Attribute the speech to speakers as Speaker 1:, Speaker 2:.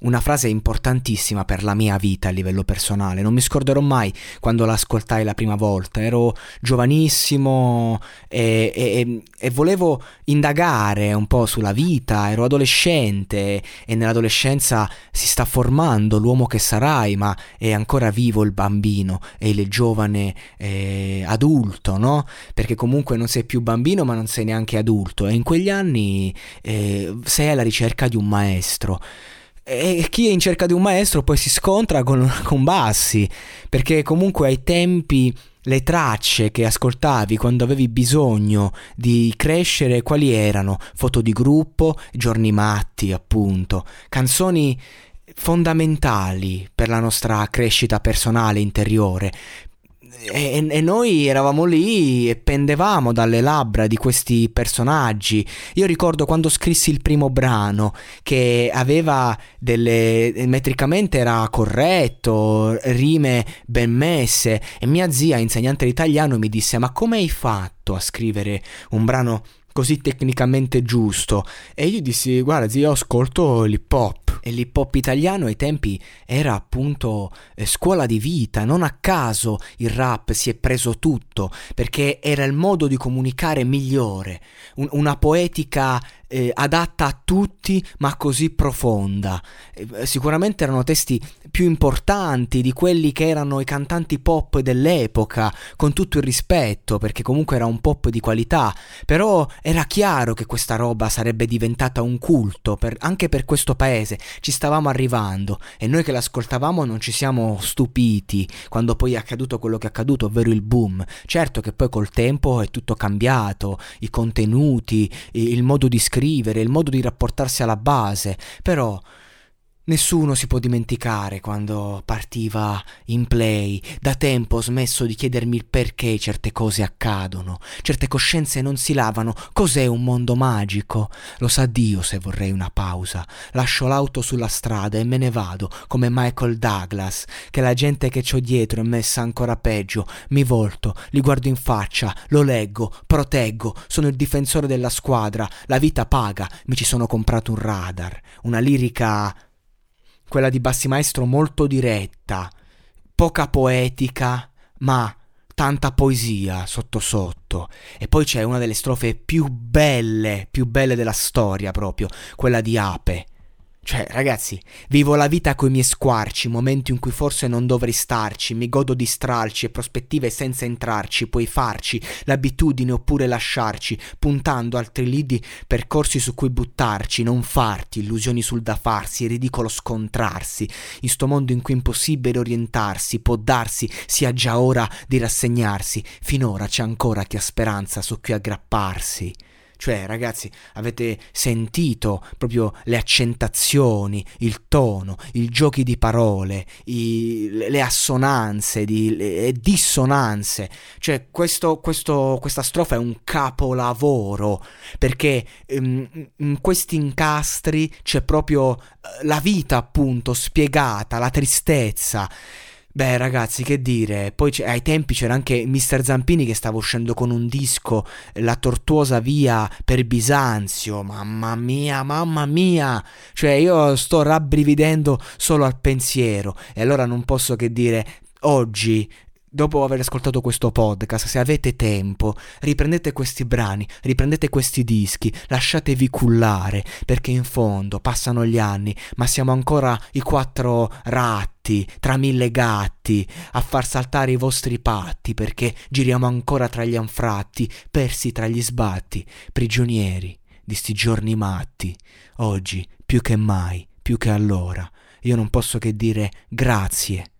Speaker 1: una frase importantissima per la mia vita a livello personale. Non mi scorderò mai quando l'ascoltai la prima volta. Ero giovanissimo e, e, e, volevo indagare un po' sulla vita. Ero adolescente e nell'adolescenza si sta formando l'uomo che sarai, ma è ancora vivo il bambino e il giovane eh, adulto, no? Perché comunque non sei più bambino, ma non sei neanche adulto. E in quegli anni eh, sei alla ricerca di un maestro e chi è in cerca di un maestro poi si scontra con, con Bassi, perché comunque ai tempi le tracce che ascoltavi quando avevi bisogno di crescere, quali erano? Foto di gruppo, giorni matti, appunto, canzoni fondamentali per la nostra crescita personale interiore, e, e, noi eravamo lì e pendevamo dalle labbra di questi personaggi. Io ricordo quando scrissi il primo brano che aveva delle metricamente era corretto, rime ben messe e mia zia, insegnante di italiano, mi disse "Ma come hai fatto a scrivere un brano così tecnicamente giusto?" E io dissi "Guarda, zia, ascolto l'hip hop e l'hip hop italiano ai tempi era appunto eh, scuola di vita, non a caso il rap si è preso tutto, perché era il modo di comunicare migliore, un- una poetica eh, adatta a tutti ma così profonda. Eh, sicuramente erano testi più importanti di quelli che erano i cantanti pop dell'epoca, con tutto il rispetto, perché comunque era un pop di qualità, però era chiaro che questa roba sarebbe diventata un culto per, anche per questo paese, ci stavamo arrivando e noi che l'ascoltavamo non ci siamo stupiti quando poi è accaduto quello che è accaduto, ovvero il boom. Certo che poi col tempo è tutto cambiato, i contenuti, il modo di scrivere, il modo di rapportarsi alla base, però Nessuno si può dimenticare quando partiva in play. Da tempo ho smesso di chiedermi il perché certe cose accadono. Certe coscienze non si lavano. Cos'è un mondo magico? Lo sa Dio se vorrei una pausa. Lascio l'auto sulla strada e me ne vado, come Michael Douglas, che la gente che c'ho dietro è messa ancora peggio. Mi volto, li guardo in faccia, lo leggo, proteggo, sono il difensore della squadra. La vita paga, mi ci sono comprato un radar. Una lirica quella di Bassi Maestro molto diretta, poca poetica, ma tanta poesia sotto sotto. E poi c'è una delle strofe più belle, più belle della storia proprio, quella di Ape. Cioè, ragazzi, vivo la vita coi miei squarci, momenti in cui forse non dovrei starci, mi godo di stralci e prospettive senza entrarci, puoi farci l'abitudine oppure lasciarci, puntando altri lidi percorsi su cui buttarci, non farti illusioni sul da farsi, ridicolo scontrarsi, in sto mondo in cui è impossibile orientarsi, può darsi sia già ora di rassegnarsi, finora c'è ancora chi ha speranza su cui aggrapparsi. Cioè, ragazzi, avete sentito proprio le accentazioni, il tono, i giochi di parole, i, le assonanze, di, le dissonanze. Cioè, questo, questo, questa strofa è un capolavoro perché um, in questi incastri c'è proprio eh, la vita, appunto, spiegata, la tristezza. Beh, ragazzi, che dire, poi ai tempi c'era anche Mr. Zampini che stava uscendo con un disco, La tortuosa via per Bisanzio. Mamma mia, mamma mia! Cioè, io sto rabbrividendo solo al pensiero. E allora non posso che dire, oggi Dopo aver ascoltato questo podcast, se avete tempo, riprendete questi brani, riprendete questi dischi, lasciatevi cullare, perché in fondo passano gli anni, ma siamo ancora i quattro ratti tra mille gatti a far saltare i vostri patti, perché giriamo ancora tra gli anfratti, persi tra gli sbatti, prigionieri di sti giorni matti. Oggi, più che mai, più che allora. Io non posso che dire grazie